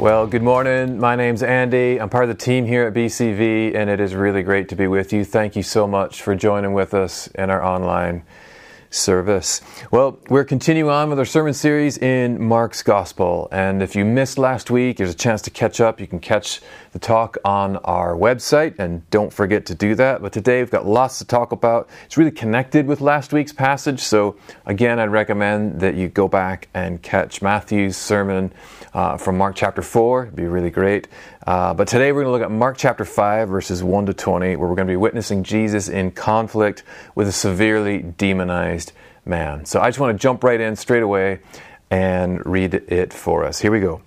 Well, good morning. My name's Andy. I'm part of the team here at BCV, and it is really great to be with you. Thank you so much for joining with us in our online service. Well, we're continuing on with our sermon series in Mark's Gospel. And if you missed last week, there's a chance to catch up. You can catch the talk on our website, and don't forget to do that. But today we've got lots to talk about. It's really connected with last week's passage. So, again, I'd recommend that you go back and catch Matthew's sermon uh, from Mark chapter 4. It'd be really great. Uh, but today we're going to look at Mark chapter 5, verses 1 to 20, where we're going to be witnessing Jesus in conflict with a severely demonized man. So I just want to jump right in straight away and read it for us. Here we go.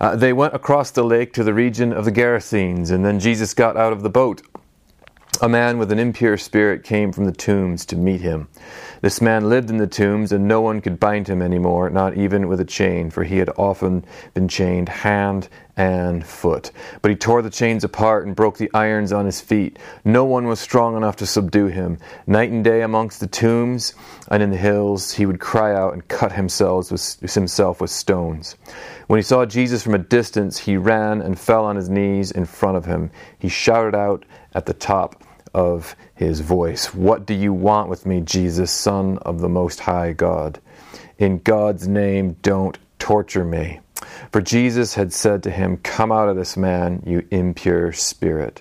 Uh, they went across the lake to the region of the Gerasenes, and then Jesus got out of the boat. A man with an impure spirit came from the tombs to meet him. This man lived in the tombs, and no one could bind him anymore, not even with a chain, for he had often been chained hand and foot. But he tore the chains apart and broke the irons on his feet. No one was strong enough to subdue him. Night and day amongst the tombs and in the hills, he would cry out and cut himself with, himself with stones. When he saw Jesus from a distance, he ran and fell on his knees in front of him. He shouted out at the top of his voice. What do you want with me, Jesus, Son of the Most High God? In God's name, don't torture me. For Jesus had said to him, Come out of this man, you impure spirit.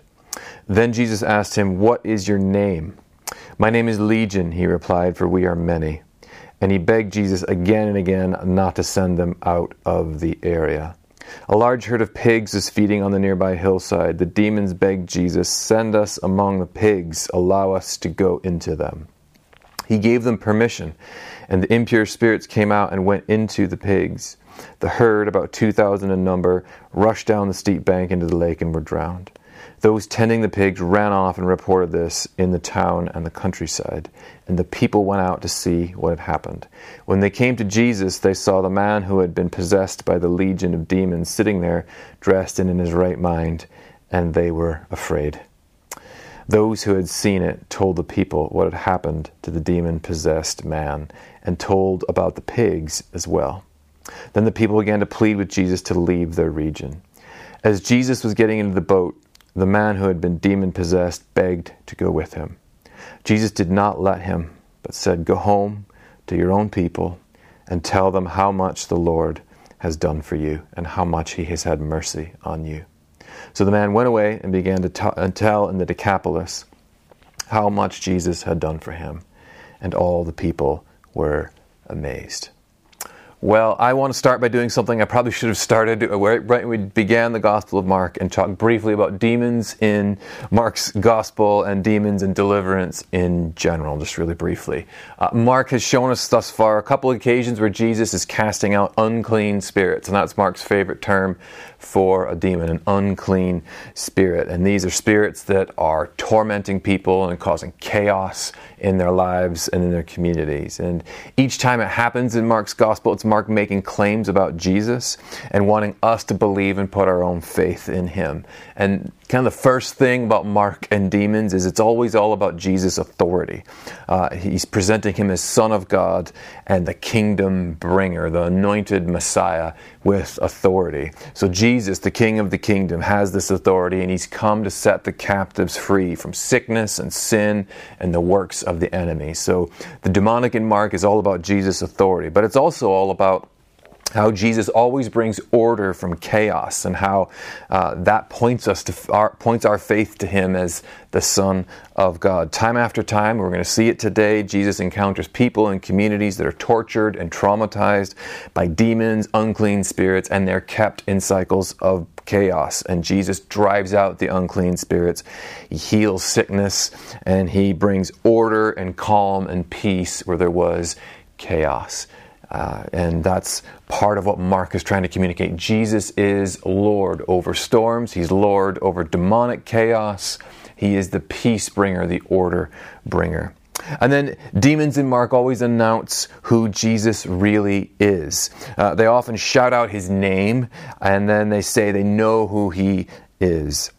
Then Jesus asked him, What is your name? My name is Legion, he replied, for we are many. And he begged Jesus again and again not to send them out of the area. A large herd of pigs was feeding on the nearby hillside. The demons begged Jesus, Send us among the pigs, allow us to go into them. He gave them permission, and the impure spirits came out and went into the pigs. The herd, about 2,000 in number, rushed down the steep bank into the lake and were drowned. Those tending the pigs ran off and reported this in the town and the countryside, and the people went out to see what had happened. When they came to Jesus, they saw the man who had been possessed by the legion of demons sitting there, dressed and in his right mind, and they were afraid. Those who had seen it told the people what had happened to the demon possessed man, and told about the pigs as well. Then the people began to plead with Jesus to leave their region. As Jesus was getting into the boat, the man who had been demon possessed begged to go with him. Jesus did not let him, but said, Go home to your own people and tell them how much the Lord has done for you and how much he has had mercy on you. So the man went away and began to t- tell in the Decapolis how much Jesus had done for him, and all the people were amazed. Well, I want to start by doing something I probably should have started right when we began the Gospel of Mark and talk briefly about demons in Mark's Gospel and demons and deliverance in general, just really briefly. Uh, Mark has shown us thus far a couple of occasions where Jesus is casting out unclean spirits, and that's Mark's favorite term for a demon, an unclean spirit. And these are spirits that are tormenting people and causing chaos in their lives and in their communities. And each time it happens in Mark's gospel, it's Mark making claims about Jesus and wanting us to believe and put our own faith in him. And kind of the first thing about Mark and demons is it's always all about Jesus' authority. Uh, he's presenting him as Son of God and the kingdom bringer, the anointed Messiah with authority. So Jesus, the King of the kingdom, has this authority and he's come to set the captives free from sickness and sin and the works of the enemy. So the demonic in Mark is all about Jesus' authority, but it's also all about how Jesus always brings order from chaos, and how uh, that points us to our, points our faith to Him as the Son of God. Time after time, we're going to see it today. Jesus encounters people and communities that are tortured and traumatized by demons, unclean spirits, and they're kept in cycles of chaos. And Jesus drives out the unclean spirits. He heals sickness, and He brings order and calm and peace where there was chaos. Uh, and that's part of what Mark is trying to communicate. Jesus is Lord over storms, He's Lord over demonic chaos, He is the peace bringer, the order bringer. And then demons in Mark always announce who Jesus really is. Uh, they often shout out his name and then they say they know who he is.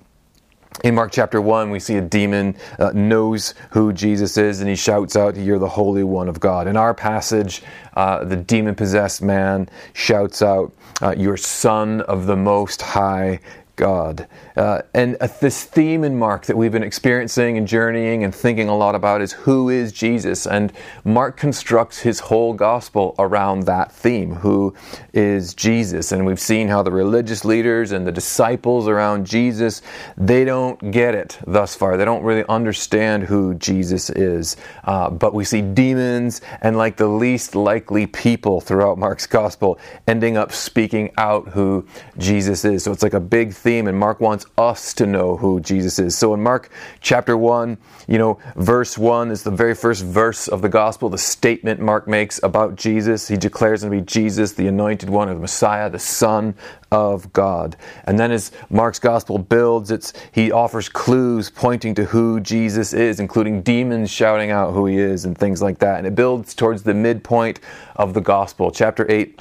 In Mark chapter 1, we see a demon uh, knows who Jesus is and he shouts out, You're the Holy One of God. In our passage, uh, the demon possessed man shouts out, uh, You're Son of the Most High God. Uh, and uh, this theme in Mark that we've been experiencing and journeying and thinking a lot about is who is Jesus? And Mark constructs his whole gospel around that theme who is Jesus? And we've seen how the religious leaders and the disciples around Jesus, they don't get it thus far. They don't really understand who Jesus is. Uh, but we see demons and like the least likely people throughout Mark's gospel ending up speaking out who Jesus is. So it's like a big theme, and Mark wants us to know who Jesus is. So in Mark chapter 1, you know, verse 1 is the very first verse of the gospel, the statement Mark makes about Jesus. He declares him to be Jesus, the anointed one, or the Messiah, the Son of God. And then as Mark's gospel builds, it's he offers clues pointing to who Jesus is, including demons shouting out who he is and things like that. And it builds towards the midpoint of the gospel. Chapter 8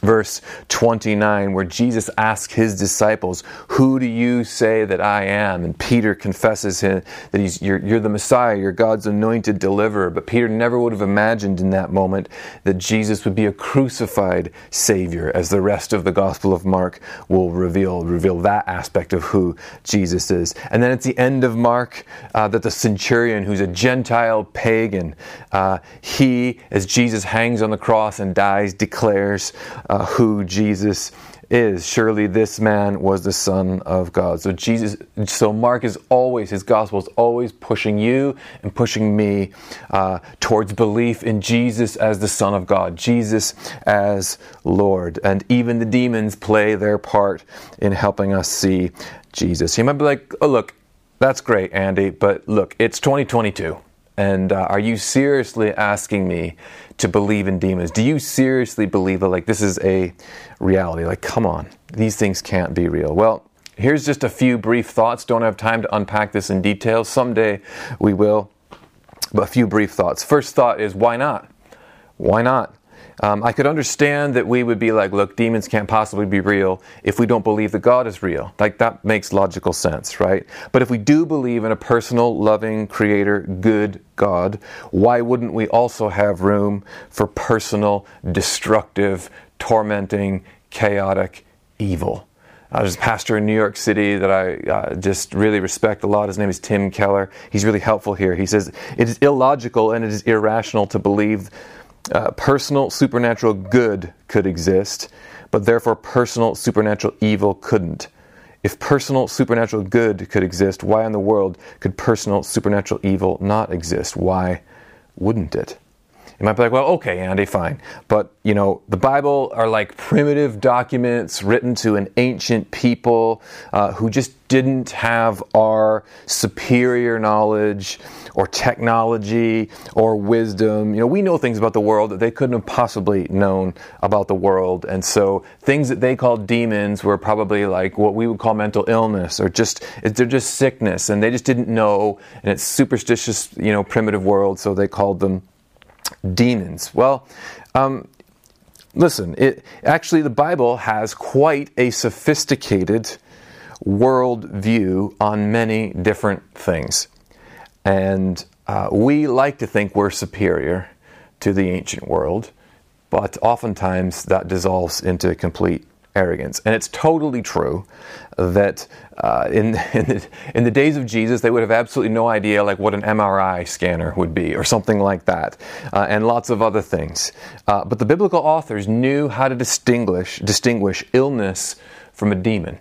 verse 29 where Jesus asks his disciples, "Who do you say that I am?" And Peter confesses him that he's you're, you're, the Messiah, you're God's anointed deliverer. But Peter never would have imagined in that moment that Jesus would be a crucified savior, as the rest of the Gospel of Mark will reveal reveal that aspect of who Jesus is. And then at the end of Mark, uh, that the centurion, who's a Gentile pagan, uh, he, as Jesus hangs on the cross and dies, declares uh, who Jesus is. Surely this man was the Son of God. So Jesus, so Mark is always his gospel is always pushing you and pushing me uh, towards belief in Jesus as the Son of God, Jesus as Lord, and even the demons play their part in helping us see Jesus. You might be like, "Oh, look, that's great, Andy, but look, it's 2022." And uh, are you seriously asking me to believe in demons? Do you seriously believe that, like, this is a reality? Like, come on, these things can't be real. Well, here's just a few brief thoughts. Don't have time to unpack this in detail. Someday we will. But a few brief thoughts. First thought is why not? Why not? Um, I could understand that we would be like, look, demons can't possibly be real if we don't believe that God is real. Like, that makes logical sense, right? But if we do believe in a personal, loving, creator, good God, why wouldn't we also have room for personal, destructive, tormenting, chaotic evil? Uh, there's a pastor in New York City that I uh, just really respect a lot. His name is Tim Keller. He's really helpful here. He says, It is illogical and it is irrational to believe uh, personal supernatural good could exist, but therefore personal supernatural evil couldn't. If personal supernatural good could exist, why in the world could personal supernatural evil not exist? Why wouldn't it? You might be like, well, okay, Andy, fine. But, you know, the Bible are like primitive documents written to an ancient people uh, who just didn't have our superior knowledge or technology or wisdom. You know, we know things about the world that they couldn't have possibly known about the world. And so things that they called demons were probably like what we would call mental illness or just, they're just sickness. And they just didn't know. And it's superstitious, you know, primitive world. So they called them demons. Well, um, listen, it, actually, the Bible has quite a sophisticated world view on many different things. And uh, we like to think we're superior to the ancient world, but oftentimes that dissolves into complete arrogance. And it's totally true that uh, in, in the, in, the, days of Jesus, they would have absolutely no idea like what an MRI scanner would be or something like that, uh, and lots of other things. Uh, but the biblical authors knew how to distinguish, distinguish illness from a demon.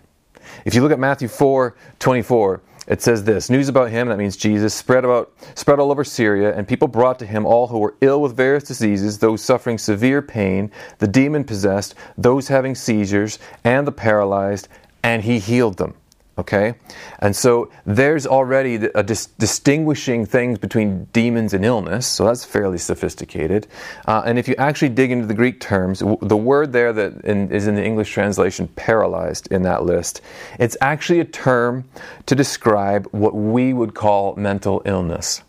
If you look at Matthew 4 24, it says this news about him that means jesus spread about spread all over syria and people brought to him all who were ill with various diseases those suffering severe pain the demon possessed those having seizures and the paralyzed and he healed them Okay? And so there's already a dis- distinguishing things between demons and illness, so that's fairly sophisticated. Uh, and if you actually dig into the Greek terms, w- the word there that in, is in the English translation paralyzed in that list, it's actually a term to describe what we would call mental illness.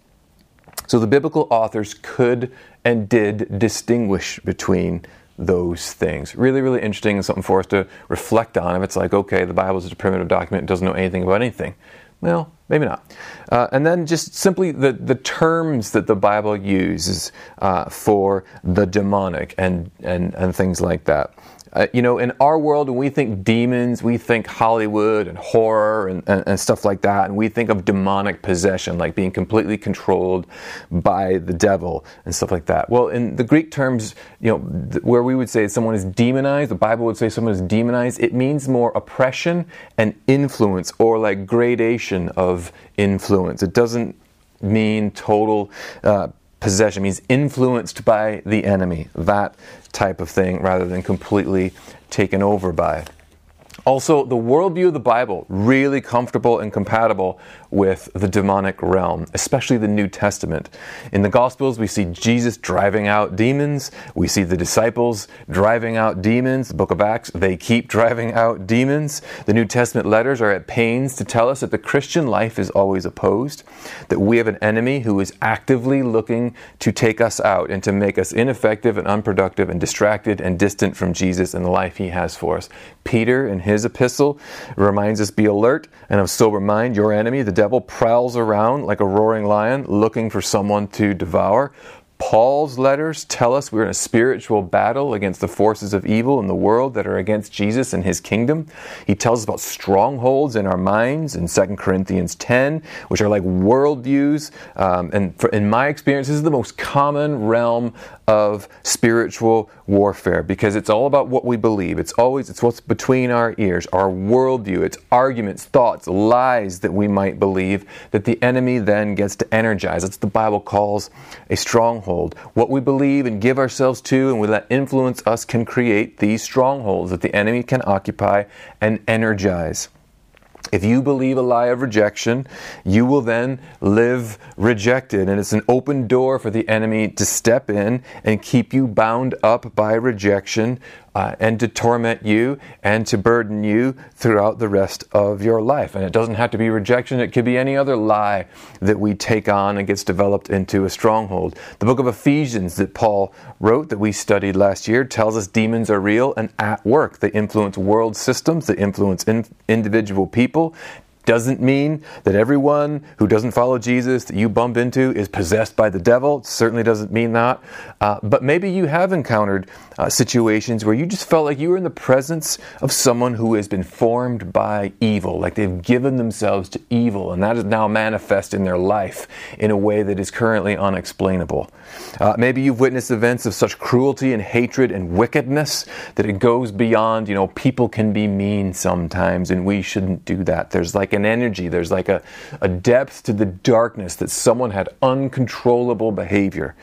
So the biblical authors could and did distinguish between those things. Really, really interesting and something for us to reflect on. If it's like, okay, the Bible is just a primitive document, it doesn't know anything about anything. Well, maybe not. Uh, and then just simply the, the terms that the Bible uses uh, for the demonic and, and, and things like that. Uh, you know, in our world, when we think demons, we think Hollywood and horror and, and, and, stuff like that. And we think of demonic possession, like being completely controlled by the devil and stuff like that. Well, in the Greek terms, you know, th- where we would say someone is demonized, the Bible would say someone is demonized, it means more oppression and influence or like gradation of influence. It doesn't mean total. Uh, possession means influenced by the enemy that type of thing rather than completely taken over by. Also, the worldview of the Bible, really comfortable and compatible with the demonic realm, especially the New Testament. In the Gospels, we see Jesus driving out demons. We see the disciples driving out demons. The book of Acts, they keep driving out demons. The New Testament letters are at pains to tell us that the Christian life is always opposed, that we have an enemy who is actively looking to take us out and to make us ineffective and unproductive and distracted and distant from Jesus and the life he has for us. Peter, in his epistle reminds us be alert and of sober mind. Your enemy, the devil, prowls around like a roaring lion looking for someone to devour. Paul's letters tell us we're in a spiritual battle against the forces of evil in the world that are against Jesus and his kingdom. He tells us about strongholds in our minds in 2 Corinthians 10, which are like worldviews. Um, and for, in my experience, this is the most common realm of spiritual warfare because it's all about what we believe. It's always it's what's between our ears, our worldview. It's arguments, thoughts, lies that we might believe that the enemy then gets to energize. That's what the Bible calls a stronghold. What we believe and give ourselves to and we let influence us can create these strongholds that the enemy can occupy and energize. If you believe a lie of rejection, you will then live rejected. And it's an open door for the enemy to step in and keep you bound up by rejection uh, and to torment you and to burden you throughout the rest of your life. And it doesn't have to be rejection, it could be any other lie that we take on and gets developed into a stronghold. The book of Ephesians that Paul wrote, that we studied last year, tells us demons are real and at work. They influence world systems, they influence in- individual people, doesn't mean that everyone who doesn't follow Jesus that you bump into is possessed by the devil. It certainly doesn't mean that. Uh, but maybe you have encountered uh, situations where you just felt like you were in the presence of someone who has been formed by evil, like they've given themselves to evil, and that is now manifest in their life in a way that is currently unexplainable. Uh, maybe you've witnessed events of such cruelty and hatred and wickedness that it goes beyond, you know, people can be mean sometimes, and we shouldn't do that. There's like an energy, there's like a, a depth to the darkness that someone had uncontrollable behavior.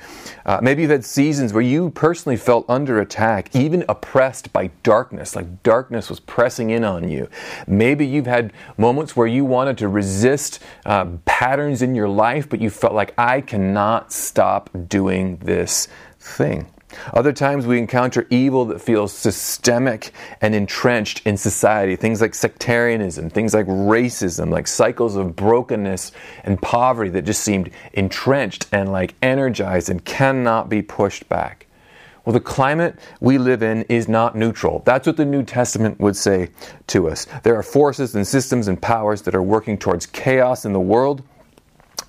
Uh, maybe you've had seasons where you personally felt under attack, even oppressed by darkness, like darkness was pressing in on you. Maybe you've had moments where you wanted to resist uh, patterns in your life, but you felt like, I cannot stop doing this thing. Other times we encounter evil that feels systemic and entrenched in society. Things like sectarianism, things like racism, like cycles of brokenness and poverty that just seemed entrenched and like energized and cannot be pushed back. Well, the climate we live in is not neutral. That's what the New Testament would say to us. There are forces and systems and powers that are working towards chaos in the world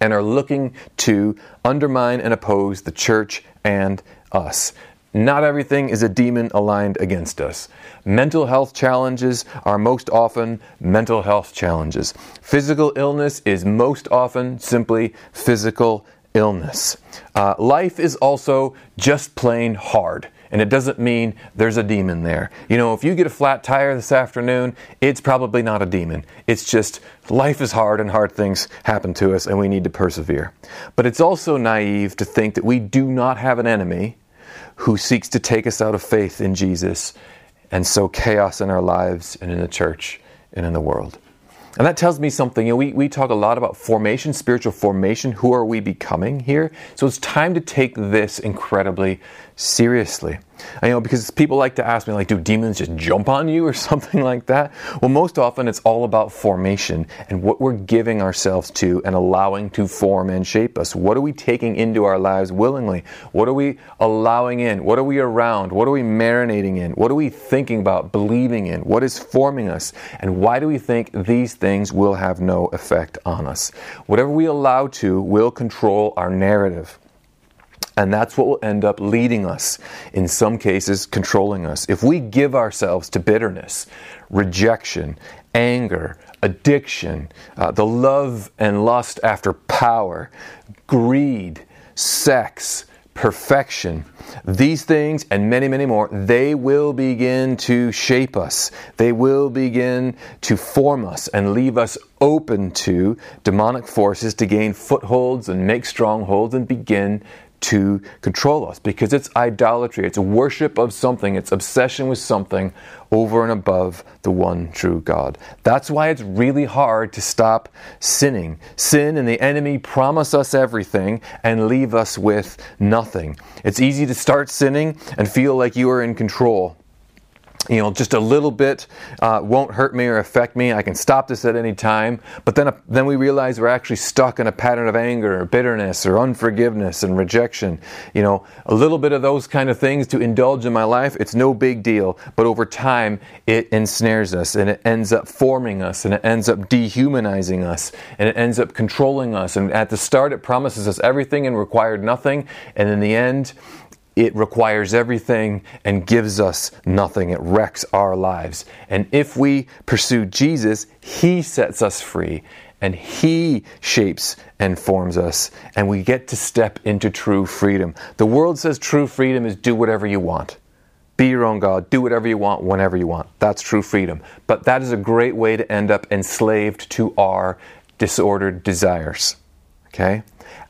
and are looking to undermine and oppose the church and us. Not everything is a demon aligned against us. Mental health challenges are most often mental health challenges. Physical illness is most often simply physical illness. Uh, life is also just plain hard. And it doesn't mean there's a demon there. You know, if you get a flat tire this afternoon, it's probably not a demon. It's just life is hard and hard things happen to us and we need to persevere. But it's also naive to think that we do not have an enemy who seeks to take us out of faith in Jesus and sow chaos in our lives and in the church and in the world. And that tells me something. You know, we, we talk a lot about formation, spiritual formation. Who are we becoming here? So it's time to take this incredibly seriously. I know because people like to ask me, like, do demons just jump on you or something like that? Well, most often it's all about formation and what we're giving ourselves to and allowing to form and shape us. What are we taking into our lives willingly? What are we allowing in? What are we around? What are we marinating in? What are we thinking about, believing in? What is forming us? And why do we think these things will have no effect on us? Whatever we allow to will control our narrative. And that's what will end up leading us, in some cases, controlling us. If we give ourselves to bitterness, rejection, anger, addiction, uh, the love and lust after power, greed, sex, perfection, these things and many, many more, they will begin to shape us. They will begin to form us and leave us open to demonic forces to gain footholds and make strongholds and begin to control us because it's idolatry. It's worship of something, it's obsession with something over and above the one true God. That's why it's really hard to stop sinning. Sin and the enemy promise us everything and leave us with nothing. It's easy to start sinning and feel like you are in control you know, just a little bit uh, won't hurt me or affect me. I can stop this at any time. But then, uh, then we realize we're actually stuck in a pattern of anger or bitterness or unforgiveness and rejection. You know, a little bit of those kind of things to indulge in my life, it's no big deal. But over time, it ensnares us and it ends up forming us and it ends up dehumanizing us and it ends up controlling us. And at the start, it promises us everything and required nothing. And in the end, it requires everything and gives us nothing. It wrecks our lives. And if we pursue Jesus, He sets us free and He shapes and forms us, and we get to step into true freedom. The world says true freedom is do whatever you want. Be your own God, do whatever you want, whenever you want. That's true freedom. But that is a great way to end up enslaved to our disordered desires. Okay?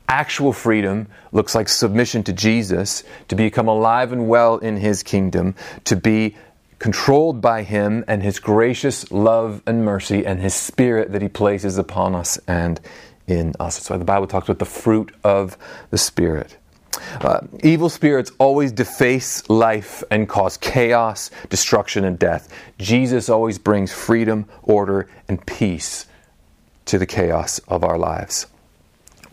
Actual freedom looks like submission to Jesus, to become alive and well in His kingdom, to be controlled by Him and His gracious love and mercy and His Spirit that He places upon us and in us. That's why the Bible talks about the fruit of the Spirit. Uh, evil spirits always deface life and cause chaos, destruction, and death. Jesus always brings freedom, order, and peace to the chaos of our lives.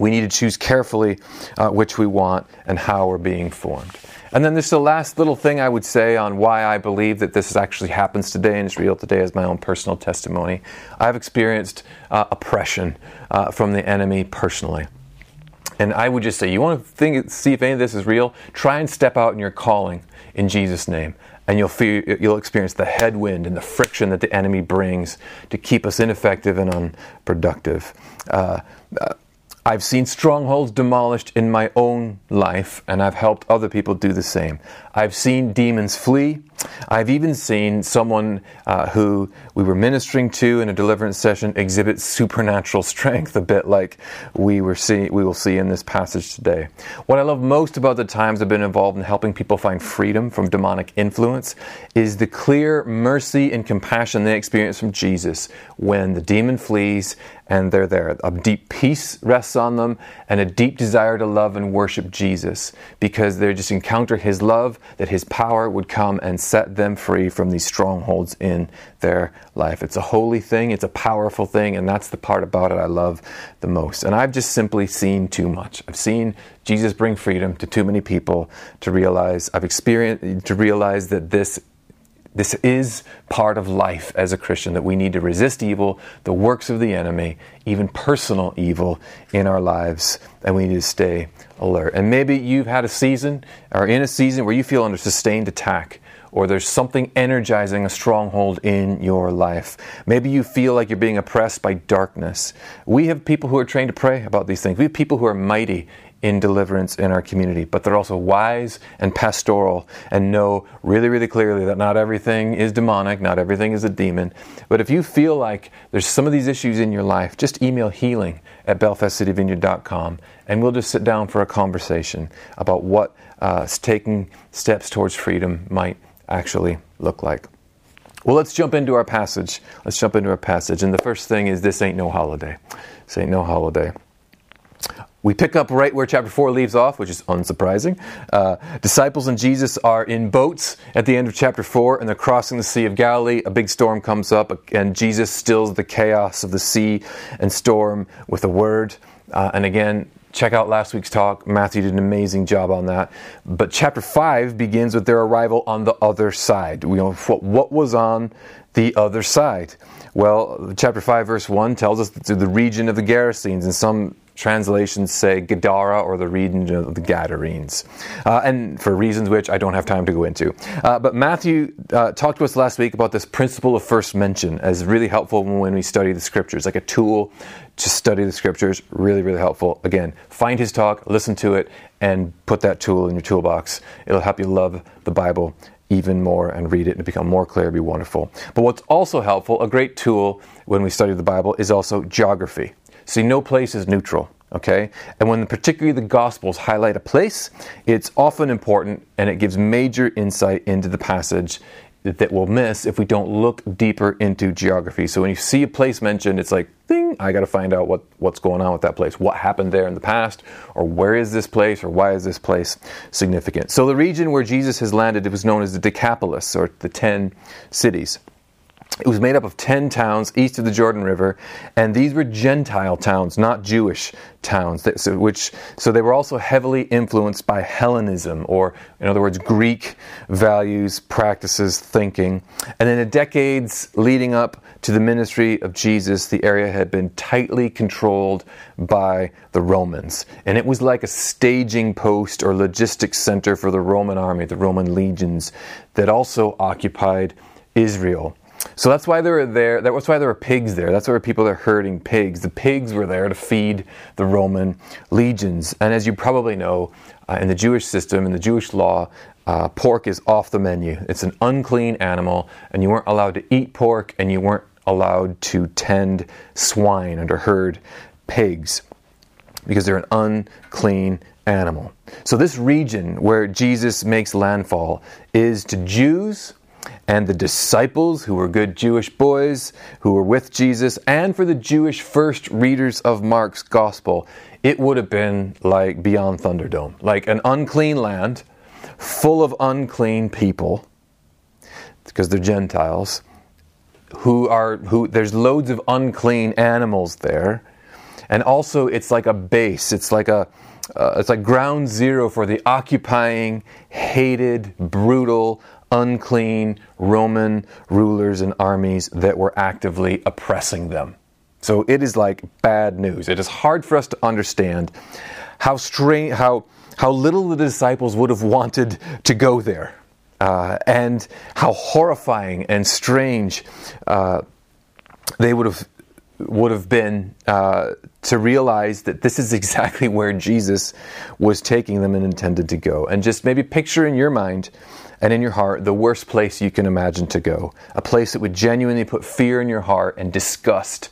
We need to choose carefully uh, which we want and how we're being formed. And then there's the last little thing I would say on why I believe that this actually happens today and is real today as my own personal testimony. I've experienced uh, oppression uh, from the enemy personally. And I would just say, you want to think, see if any of this is real? Try and step out in your calling in Jesus' name. And you'll, feel, you'll experience the headwind and the friction that the enemy brings to keep us ineffective and unproductive. Uh, uh I've seen strongholds demolished in my own life, and I've helped other people do the same. I've seen demons flee. I've even seen someone uh, who we were ministering to in a deliverance session exhibit supernatural strength, a bit like we were see, we will see in this passage today. What I love most about the times I've been involved in helping people find freedom from demonic influence is the clear mercy and compassion they experience from Jesus when the demon flees and they're there. A deep peace rests on them and a deep desire to love and worship Jesus because they just encounter His love, that His power would come and set them free from these strongholds in their life. It's a holy thing, it's a powerful thing, and that's the part about it I love the most. And I've just simply seen too much. I've seen Jesus bring freedom to too many people to realize, I've experienced, to realize that this this is part of life as a Christian that we need to resist evil, the works of the enemy, even personal evil in our lives, and we need to stay alert. And maybe you've had a season or in a season where you feel under sustained attack or there's something energizing a stronghold in your life. Maybe you feel like you're being oppressed by darkness. We have people who are trained to pray about these things. We have people who are mighty in deliverance in our community, but they're also wise and pastoral and know really, really clearly that not everything is demonic, not everything is a demon. But if you feel like there's some of these issues in your life, just email healing at belfastcityvineyard.com and we'll just sit down for a conversation about what uh, taking steps towards freedom might actually look like. Well, let's jump into our passage. Let's jump into our passage. And the first thing is this ain't no holiday. This ain't no holiday. We pick up right where chapter 4 leaves off, which is unsurprising. Uh, disciples and Jesus are in boats at the end of chapter 4, and they're crossing the Sea of Galilee. A big storm comes up, and Jesus stills the chaos of the sea and storm with a word. Uh, and again, check out last week's talk. Matthew did an amazing job on that. But chapter 5 begins with their arrival on the other side. We know what, was on the other side. Well, chapter 5, verse 1 tells us to the region of the Gerasenes, and some translations say Gadara or the region of the Gadarenes, uh, and for reasons which I don't have time to go into. Uh, but Matthew uh, talked to us last week about this principle of first mention as really helpful when we study the scriptures, like a tool to study the scriptures. Really, really helpful. Again, find his talk, listen to it, and put that tool in your toolbox. It'll help you love the Bible even more and read it and become more clear, be wonderful. But what's also helpful, a great tool when we study the Bible, is also geography. See, no place is neutral, okay? And when particularly the Gospels highlight a place, it's often important and it gives major insight into the passage that we'll miss if we don't look deeper into geography. So when you see a place mentioned, it's like, ding, I got to find out what, what's going on with that place. What happened there in the past, or where is this place, or why is this place significant? So the region where Jesus has landed, it was known as the Decapolis, or the ten cities. It was made up of 10 towns east of the Jordan River, and these were Gentile towns, not Jewish towns, which, so they were also heavily influenced by Hellenism, or in other words, Greek values, practices, thinking. And in the decades leading up to the ministry of Jesus, the area had been tightly controlled by the Romans. And it was like a staging post or logistics center for the Roman army, the Roman legions, that also occupied Israel. So that's why there were there. That's why there were pigs there. That's why there were people that are herding pigs. The pigs were there to feed the Roman legions. And as you probably know, uh, in the Jewish system, in the Jewish law, uh, pork is off the menu. It's an unclean animal, and you weren't allowed to eat pork, and you weren't allowed to tend swine or herd pigs because they're an unclean animal. So this region where Jesus makes landfall is to Jews and the disciples who were good Jewish boys who were with Jesus, and for the Jewish first readers of Mark's gospel, it would have been like beyond Thunderdome, like an unclean land full of unclean people, because they're Gentiles, who are who there's loads of unclean animals there. And also it's like a base, it's like a uh, it's like ground zero for the occupying, hated, brutal, unclean Roman rulers and armies that were actively oppressing them. So it is like bad news. It is hard for us to understand how strange, how, how little the disciples would have wanted to go there, uh, and how horrifying and strange uh, they would have would have been uh, to realize that this is exactly where Jesus was taking them and intended to go. And just maybe picture in your mind and in your heart the worst place you can imagine to go. A place that would genuinely put fear in your heart and disgust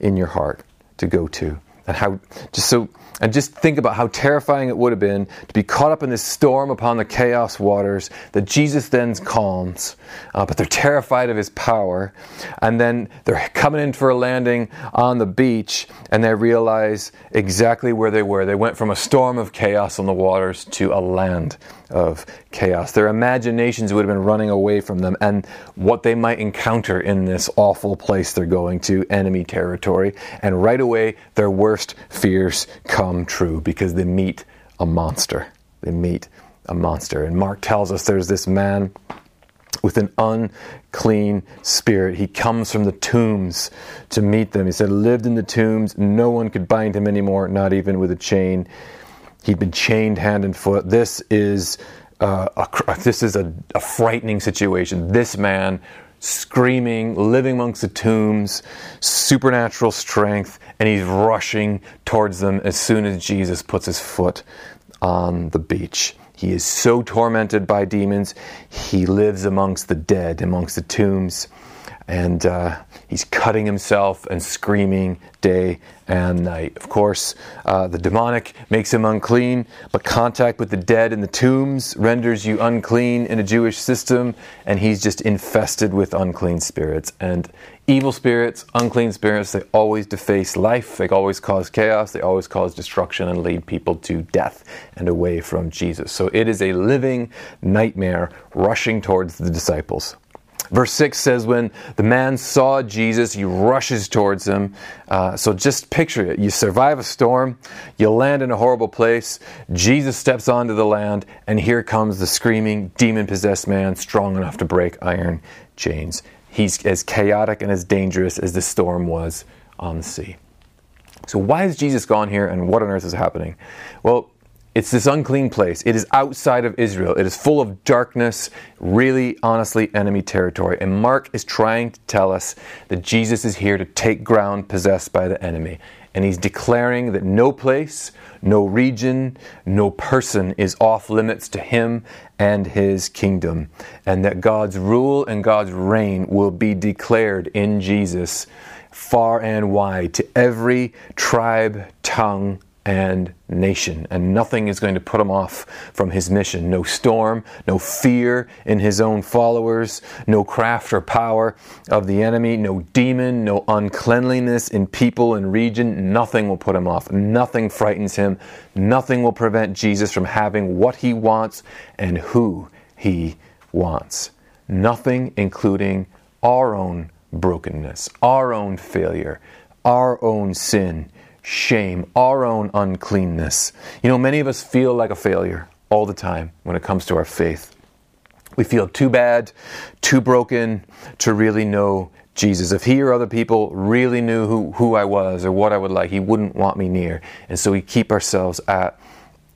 in your heart to go to. And how, just so and just think about how terrifying it would have been to be caught up in this storm upon the chaos waters that Jesus then calms, uh, but they're terrified of his power. And then they're coming in for a landing on the beach and they realize exactly where they were. They went from a storm of chaos on the waters to a land of chaos. Their imaginations would have been running away from them and what they might encounter in this awful place they're going to, enemy territory. And right away, their worst fears come true because they meet a monster. They meet a monster. And Mark tells us there's this man with an unclean spirit. He comes from the tombs to meet them. He said, lived in the tombs. No one could bind him anymore, not even with a chain. He'd been chained hand and foot. This is uh, a, this is a, a frightening situation. This man screaming, living amongst the tombs, supernatural strength, and he's rushing towards them as soon as Jesus puts his foot on the beach. He is so tormented by demons, he lives amongst the dead, amongst the tombs. and uh, he's cutting himself and screaming day and night. Of course, uh, the demonic makes him unclean, but contact with the dead in the tombs renders you unclean in a Jewish system, and he's just infested with unclean spirits. And evil spirits, unclean spirits, they always deface life, they always cause chaos, they always cause destruction and lead people to death and away from Jesus. So it is a living nightmare rushing towards the disciples. Verse 6 says, When the man saw Jesus, he rushes towards him. Uh, so just picture it. You survive a storm, you land in a horrible place, Jesus steps onto the land, and here comes the screaming, demon possessed man, strong enough to break iron chains. He's as chaotic and as dangerous as the storm was on the sea. So, why has Jesus gone here, and what on earth is happening? Well, it's this unclean place. It is outside of Israel. It is full of darkness, really, honestly, enemy territory. And Mark is trying to tell us that Jesus is here to take ground possessed by the enemy. And he's declaring that no place, no region, no person is off limits to him and his kingdom. And that God's rule and God's reign will be declared in Jesus far and wide to every tribe, tongue, and nation, and nothing is going to put him off from his mission. No storm, no fear in his own followers, no craft or power of the enemy, no demon, no uncleanliness in people and region. Nothing will put him off. Nothing frightens him. Nothing will prevent Jesus from having what he wants and who he wants. Nothing, including our own brokenness, our own failure, our own sin shame, our own uncleanness. You know, many of us feel like a failure all the time when it comes to our faith. We feel too bad, too broken to really know Jesus. If he or other people really knew who, who I was or what I would like, he wouldn't want me near. And so we keep ourselves at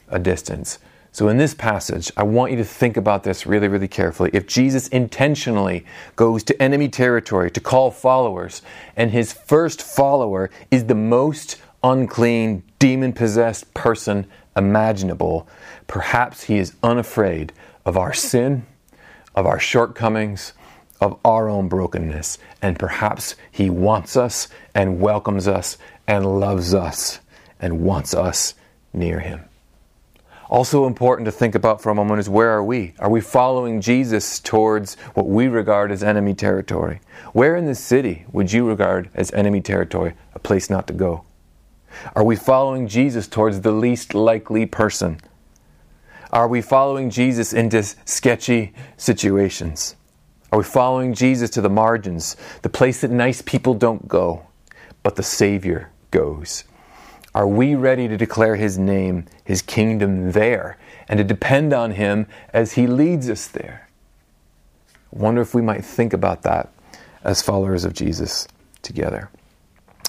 a distance. So, in this passage, I want you to think about this really, really carefully. If Jesus intentionally goes to enemy territory to call followers, and his first follower is the most unclean, demon possessed person imaginable, perhaps he is unafraid of our sin, of our shortcomings, of our own brokenness, and perhaps he wants us and welcomes us and loves us and wants us near him. Also important to think about for a moment is where are we? Are we following Jesus towards what we regard as enemy territory? Where in the city would you regard as enemy territory, a place not to go? Are we following Jesus towards the least likely person? Are we following Jesus into sketchy situations? Are we following Jesus to the margins, the place that nice people don't go, but the Savior goes? Are we ready to declare His name, His kingdom there, and to depend on Him as He leads us there? Wonder if we might think about that as followers of Jesus together.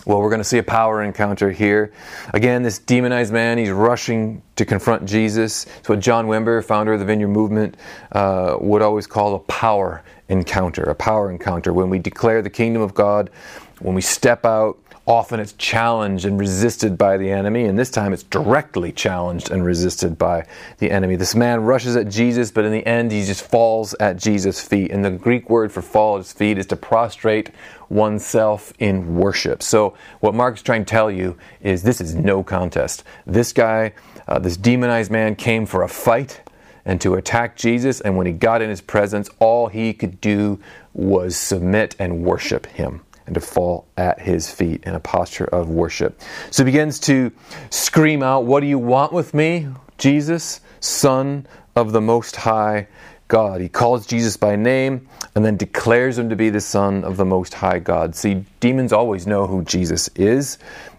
Well, we're going to see a power encounter here. Again, this demonized man, he's rushing to confront Jesus. It's what John Wimber, founder of the Vineyard Movement, uh, would always call a power encounter. A power encounter. When we declare the kingdom of God, when we step out Often it's challenged and resisted by the enemy, and this time it's directly challenged and resisted by the enemy. This man rushes at Jesus, but in the end he just falls at Jesus' feet. And the Greek word for fall at his feet is to prostrate oneself in worship. So, what Mark's trying to tell you is this is no contest. This guy, uh, this demonized man, came for a fight and to attack Jesus, and when he got in his presence, all he could do was submit and worship him and to fall at his feet in a posture of worship. So he begins to scream out, What do you want with me, Jesus, Son of the Most High God? He calls Jesus by name and then declares him to be the Son of the Most High God. See, demons always know who Jesus is.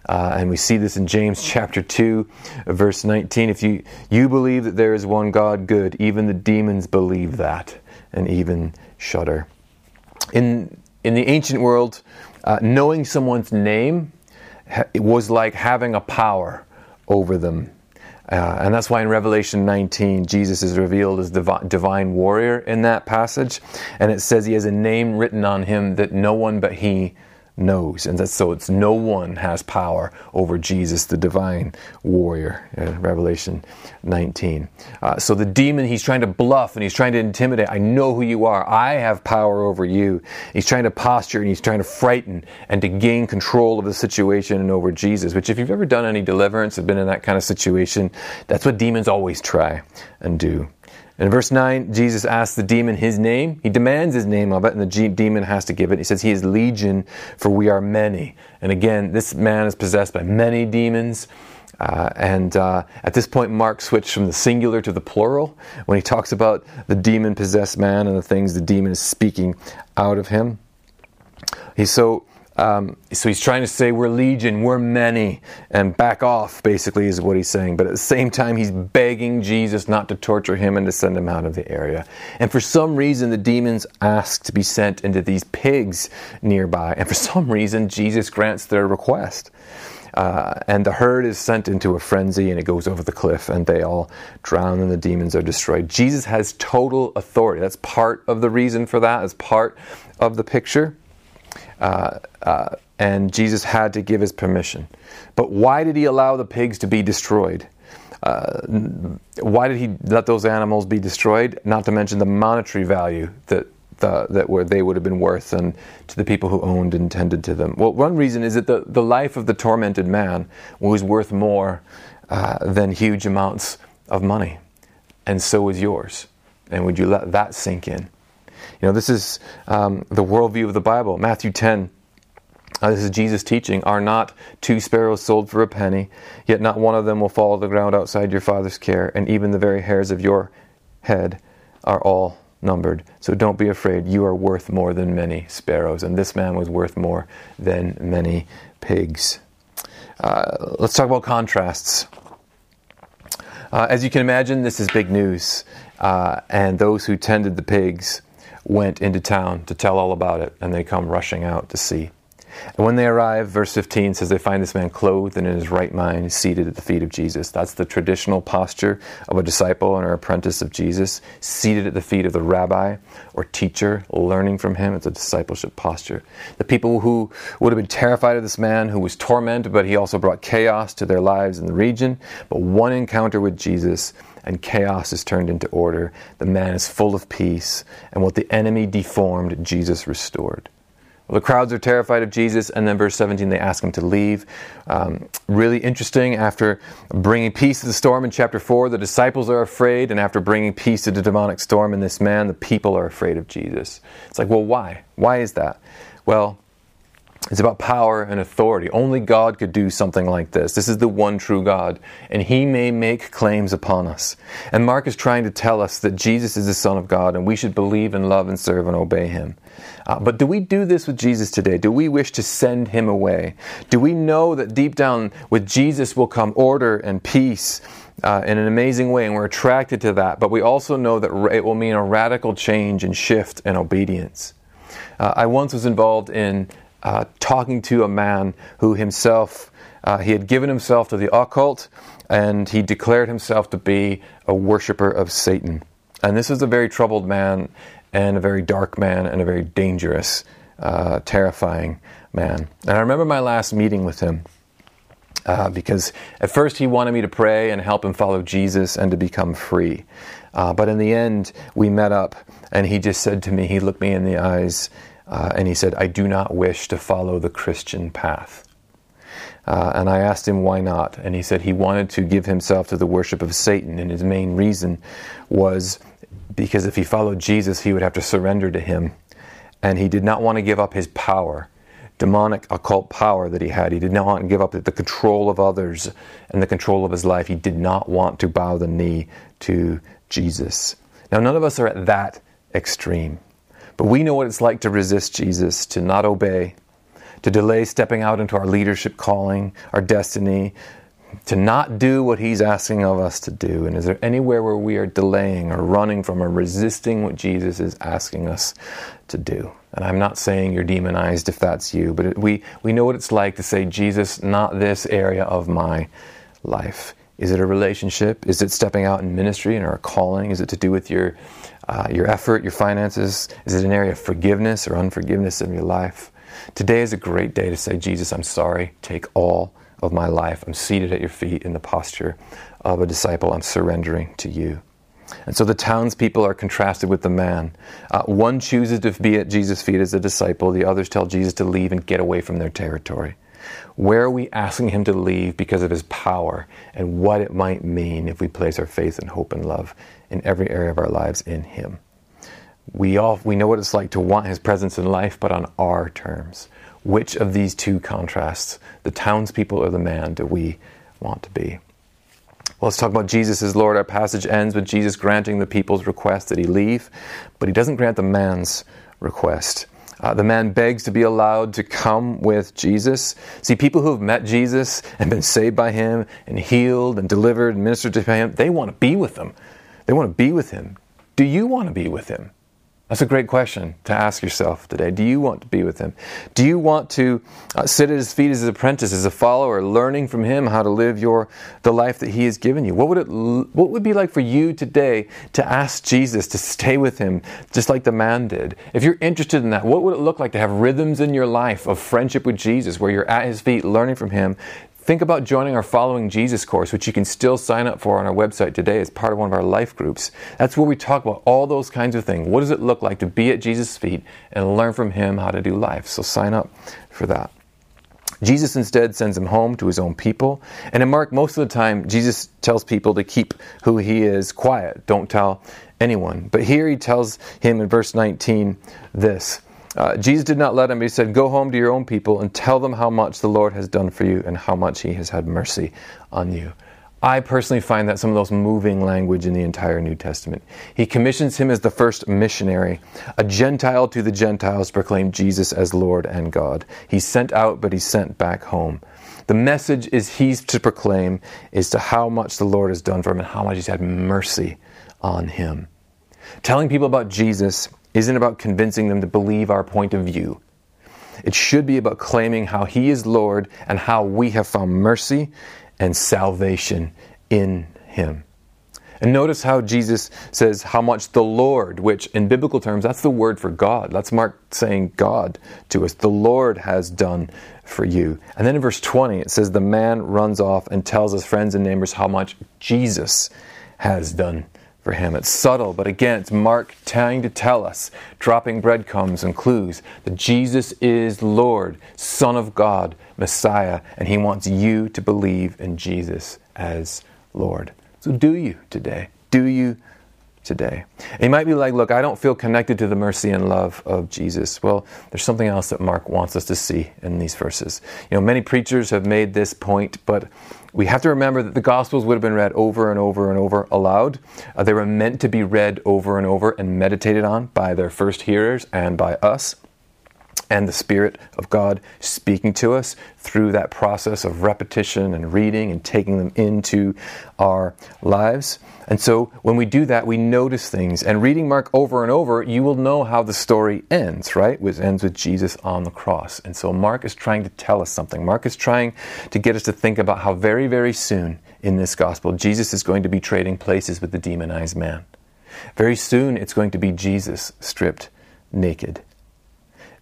Uh, and we see this in James chapter 2, verse 19. If you, you believe that there is one God, good, even the demons believe that and even shudder. In in the ancient world, uh, knowing someone's name was like having a power over them. Uh, and that's why in Revelation 19, Jesus is revealed as the divine warrior in that passage. And it says he has a name written on him that no one but he knows. And that's, so it's no one has power over Jesus, the divine warrior, uh, Revelation 19. Uh, so the demon, he's trying to bluff and he's trying to intimidate. I know who you are. I have power over you. He's trying to posture and he's trying to frighten and to gain control of the situation and over Jesus, which if you've ever done any deliverance, have been in that kind of situation, that's what demons always try and do. In verse 9, Jesus asks the demon his name. He demands his name of it, and the demon has to give it. He says, He is legion, for we are many. And again, this man is possessed by many demons. Uh, and uh, at this point, Mark switched from the singular to the plural when he talks about the demon possessed man and the things the demon is speaking out of him. He's so um, so he's trying to say we're legion, we're many, and back off, basically, is what he's saying. But at the same time, he's begging Jesus not to torture him and to send him out of the area. And for some reason, the demons ask to be sent into these pigs nearby. And for some reason, Jesus grants their request. Uh, and the herd is sent into a frenzy and it goes over the cliff and they all drown and the demons are destroyed. Jesus has total authority. That's part of the reason for that, as part of the picture. Uh, uh, and Jesus had to give his permission. But why did he allow the pigs to be destroyed? Uh, why did he let those animals be destroyed? Not to mention the monetary value that the, that were they would have been worth and to the people who owned and tended to them. Well, one reason is that the, the life of the tormented man was worth more uh, than huge amounts of money, and so is yours. And would you let that sink in? You know, this is um, the worldview of the Bible. Matthew 10. Uh, this is Jesus teaching. Are not two sparrows sold for a penny? Yet not one of them will fall to the ground outside your Father's care, and even the very hairs of your head are all numbered. So don't be afraid. You are worth more than many sparrows. And this man was worth more than many pigs. Uh, let's talk about contrasts. Uh, as you can imagine, this is big news. Uh, and those who tended the pigs went into town to tell all about it, and they come rushing out to see. And when they arrive, verse 15 says they find this man clothed and in his right mind, seated at the feet of Jesus. That's the traditional posture of a disciple and an apprentice of Jesus, seated at the feet of the rabbi or teacher, learning from him. It's a discipleship posture. The people who would have been terrified of this man, who was tormented, but he also brought chaos to their lives in the region. But one encounter with Jesus, and chaos is turned into order. The man is full of peace, and what the enemy deformed, Jesus restored. Well, the crowds are terrified of Jesus, and then verse 17, they ask him to leave. Um, really interesting. After bringing peace to the storm in chapter 4, the disciples are afraid, and after bringing peace to the demonic storm in this man, the people are afraid of Jesus. It's like, well, why? Why is that? Well, it's about power and authority. Only God could do something like this. This is the one true God, and He may make claims upon us. And Mark is trying to tell us that Jesus is the Son of God, and we should believe and love and serve and obey Him. Uh, but do we do this with Jesus today? Do we wish to send Him away? Do we know that deep down with Jesus will come order and peace? Uh, in an amazing way, and we're attracted to that. But we also know that it will mean a radical change and shift in obedience. Uh, I once was involved in uh, talking to a man who himself, uh, he had given himself to the occult and he declared himself to be a worshiper of Satan. And this was a very troubled man and a very dark man and a very dangerous, uh, terrifying man. And I remember my last meeting with him. Uh, because at first he wanted me to pray and help him follow Jesus and to become free. Uh, but in the end, we met up and he just said to me, he looked me in the eyes uh, and he said, I do not wish to follow the Christian path. Uh, and I asked him why not. And he said he wanted to give himself to the worship of Satan. And his main reason was because if he followed Jesus, he would have to surrender to him. And he did not want to give up his power, demonic occult power that he had. He did not want to give up the control of others and the control of his life. He did not want to bow the knee to Jesus. Now, none of us are at that extreme. But we know what it's like to resist Jesus, to not obey, to delay stepping out into our leadership calling, our destiny, to not do what He's asking of us to do. And is there anywhere where we are delaying or running from or resisting what Jesus is asking us to do? And I'm not saying you're demonized if that's you, but we, we know what it's like to say, Jesus, not this area of my life. Is it a relationship? Is it stepping out in ministry and our calling? Is it to do with your uh, your effort, your finances? Is it an area of forgiveness or unforgiveness in your life? Today is a great day to say, Jesus, I'm sorry. Take all of my life. I'm seated at your feet in the posture of a disciple. I'm surrendering to you. And so the townspeople are contrasted with the man. Uh, one chooses to be at Jesus' feet as a disciple, the others tell Jesus to leave and get away from their territory. Where are we asking him to leave because of his power and what it might mean if we place our faith and hope and love in every area of our lives in him? We all we know what it's like to want his presence in life, but on our terms. Which of these two contrasts, the townspeople or the man, do we want to be? Well, let's talk about Jesus as Lord. Our passage ends with Jesus granting the people's request that he leave, but he doesn't grant the man's request. Uh, the man begs to be allowed to come with Jesus. See, people who have met Jesus and been saved by him and healed and delivered and ministered to him, they want to be with him. They want to be with him. Do you want to be with him? That's a great question to ask yourself today. Do you want to be with him? Do you want to uh, sit at his feet as an apprentice, as a follower, learning from him how to live your the life that he has given you? What would it what would be like for you today to ask Jesus to stay with him just like the man did? If you're interested in that, what would it look like to have rhythms in your life of friendship with Jesus where you're at his feet learning from him, Think about joining our Following Jesus course, which you can still sign up for on our website today as part of one of our life groups. That's where we talk about all those kinds of things. What does it look like to be at Jesus' feet and learn from Him how to do life? So sign up for that. Jesus instead sends him home to his own people. And in Mark, most of the time, Jesus tells people to keep who he is quiet. Don't tell anyone. But here he tells him in verse 19 this uh, Jesus did not let him. He said, Go home to your own people and tell them how much the Lord has done for you and how much he has had mercy on you. I personally find that some of the most moving language in the entire New Testament. He commissions him as the first missionary, a Gentile to the Gentiles, proclaim Jesus as Lord and God. He's sent out, but he's sent back home. The message is he's to proclaim is to how much the Lord has done for him and how much he's had mercy on him. Telling people about Jesus isn't about convincing them to believe our point of view. It should be about claiming how He is Lord and how we have found mercy and salvation in Him. And notice how Jesus says how much the Lord, which in biblical terms, that's the word for God. That's Mark saying God to us. The Lord has done for you. And then in verse 20, it says the man runs off and tells his friends and neighbors how much Jesus has done for him. It's subtle, but again, it's Mark trying to tell us, dropping breadcrumbs and clues, that Jesus is Lord, Son of God, Messiah, and he wants you to believe in Jesus as Lord. So do you today? Do you today? And you might be like, look, I don't feel connected to the mercy and love of Jesus. Well, there's something else that Mark wants us to see in these verses. You know, many preachers have made this point, but we have to remember that the Gospels would have been read over and over and over aloud. Uh, they were meant to be read over and over and meditated on by their first hearers and by us. And the Spirit of God speaking to us through that process of repetition and reading and taking them into our lives. And so when we do that, we notice things. And reading Mark over and over, you will know how the story ends, right? Which ends with Jesus on the cross. And so Mark is trying to tell us something. Mark is trying to get us to think about how very, very soon in this gospel, Jesus is going to be trading places with the demonized man. Very soon, it's going to be Jesus stripped naked.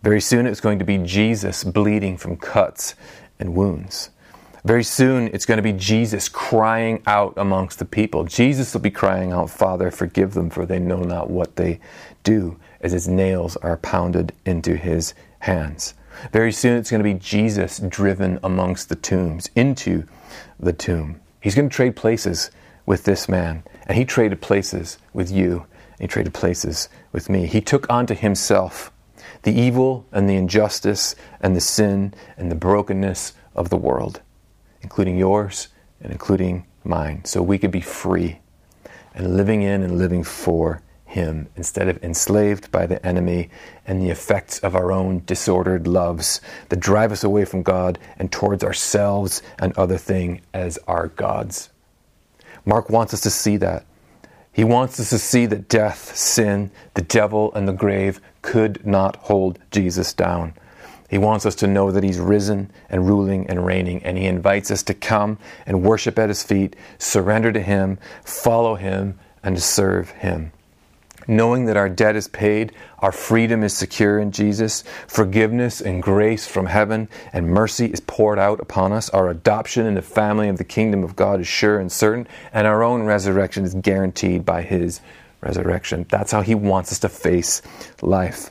Very soon, it's going to be Jesus bleeding from cuts and wounds. Very soon, it's going to be Jesus crying out amongst the people. Jesus will be crying out, Father, forgive them, for they know not what they do, as his nails are pounded into his hands. Very soon, it's going to be Jesus driven amongst the tombs, into the tomb. He's going to trade places with this man, and he traded places with you, he traded places with me. He took onto himself the evil and the injustice and the sin and the brokenness of the world including yours and including mine, so we could be free and living in and living for Him instead of enslaved by the enemy and the effects of our own disordered loves that drive us away from God and towards ourselves and other things as our gods. Mark wants us to see that. He wants us to see that death, sin, the devil, and the grave could not hold Jesus down. He wants us to know that He's risen and ruling and reigning, and He invites us to come and worship at His feet, surrender to Him, follow Him, and serve Him. Knowing that our debt is paid, our freedom is secure in Jesus, forgiveness and grace from heaven, and mercy is poured out upon us. Our adoption in the family of the kingdom of God is sure and certain, and our own resurrection is guaranteed by His resurrection. That's how He wants us to face life.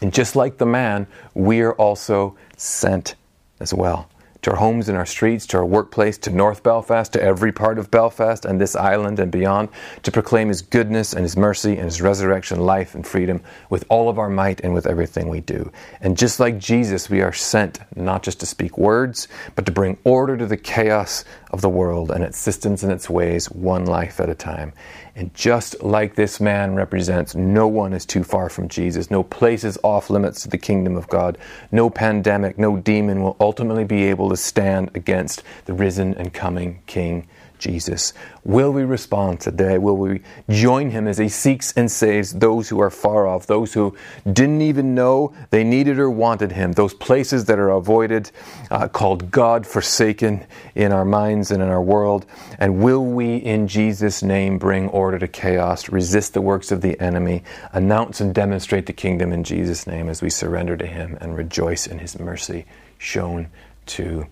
And just like the man, we are also sent as well to our homes and our streets, to our workplace, to North Belfast, to every part of Belfast and this island and beyond, to proclaim His goodness and His mercy and His resurrection, life and freedom with all of our might and with everything we do. And just like Jesus, we are sent not just to speak words, but to bring order to the chaos of the world and its systems and its ways, one life at a time. And just like this man represents, no one is too far from Jesus. No place is off limits to the kingdom of God. No pandemic, no demon will ultimately be able to stand against the risen and coming King Jesus. Will we respond today? Will we join him as he seeks and saves those who are far off, those who didn't even know they needed or wanted him, those places that are avoided, uh, called God forsaken in our minds and in our world? And will we, in Jesus' name, bring order to chaos, resist the works of the enemy, announce and demonstrate the kingdom in Jesus' name as we surrender to him and rejoice in his mercy shown to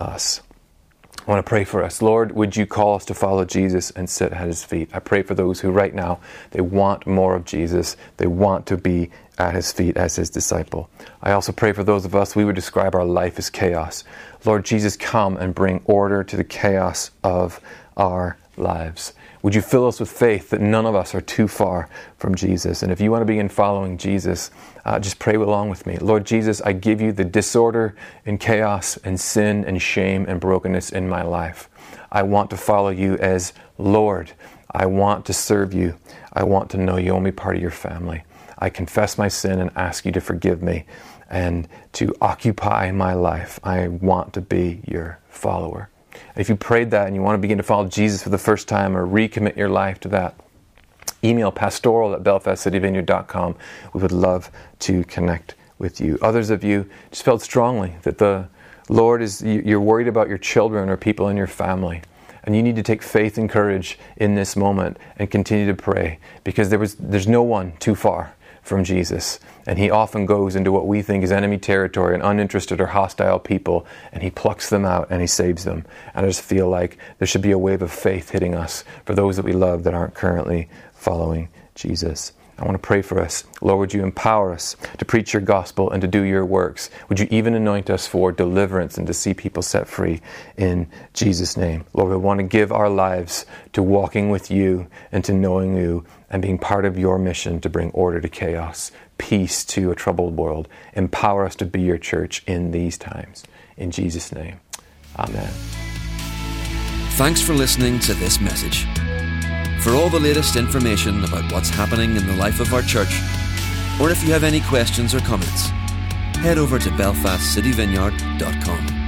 us? I want to pray for us. Lord, would you call us to follow Jesus and sit at his feet? I pray for those who right now they want more of Jesus. They want to be at his feet as his disciple. I also pray for those of us we would describe our life as chaos. Lord Jesus, come and bring order to the chaos of our lives. Would you fill us with faith that none of us are too far from Jesus? And if you want to begin following Jesus, uh, just pray along with me. Lord Jesus, I give you the disorder and chaos and sin and shame and brokenness in my life. I want to follow you as Lord. I want to serve you. I want to know you only part of your family. I confess my sin and ask you to forgive me and to occupy my life. I want to be your follower. If you prayed that and you want to begin to follow Jesus for the first time or recommit your life to that, email pastoral at belfastcityvineyard.com. We would love to connect with you. Others of you just felt strongly that the Lord is, you're worried about your children or people in your family. And you need to take faith and courage in this moment and continue to pray because there was, there's no one too far from Jesus. And he often goes into what we think is enemy territory and uninterested or hostile people, and he plucks them out and he saves them. And I just feel like there should be a wave of faith hitting us for those that we love that aren't currently following Jesus. I want to pray for us. Lord, would you empower us to preach your gospel and to do your works? Would you even anoint us for deliverance and to see people set free in Jesus' name? Lord, we want to give our lives to walking with you and to knowing you and being part of your mission to bring order to chaos, peace to a troubled world. Empower us to be your church in these times. In Jesus' name, amen. Thanks for listening to this message. For all the latest information about what's happening in the life of our church, or if you have any questions or comments, head over to belfastcityvineyard.com.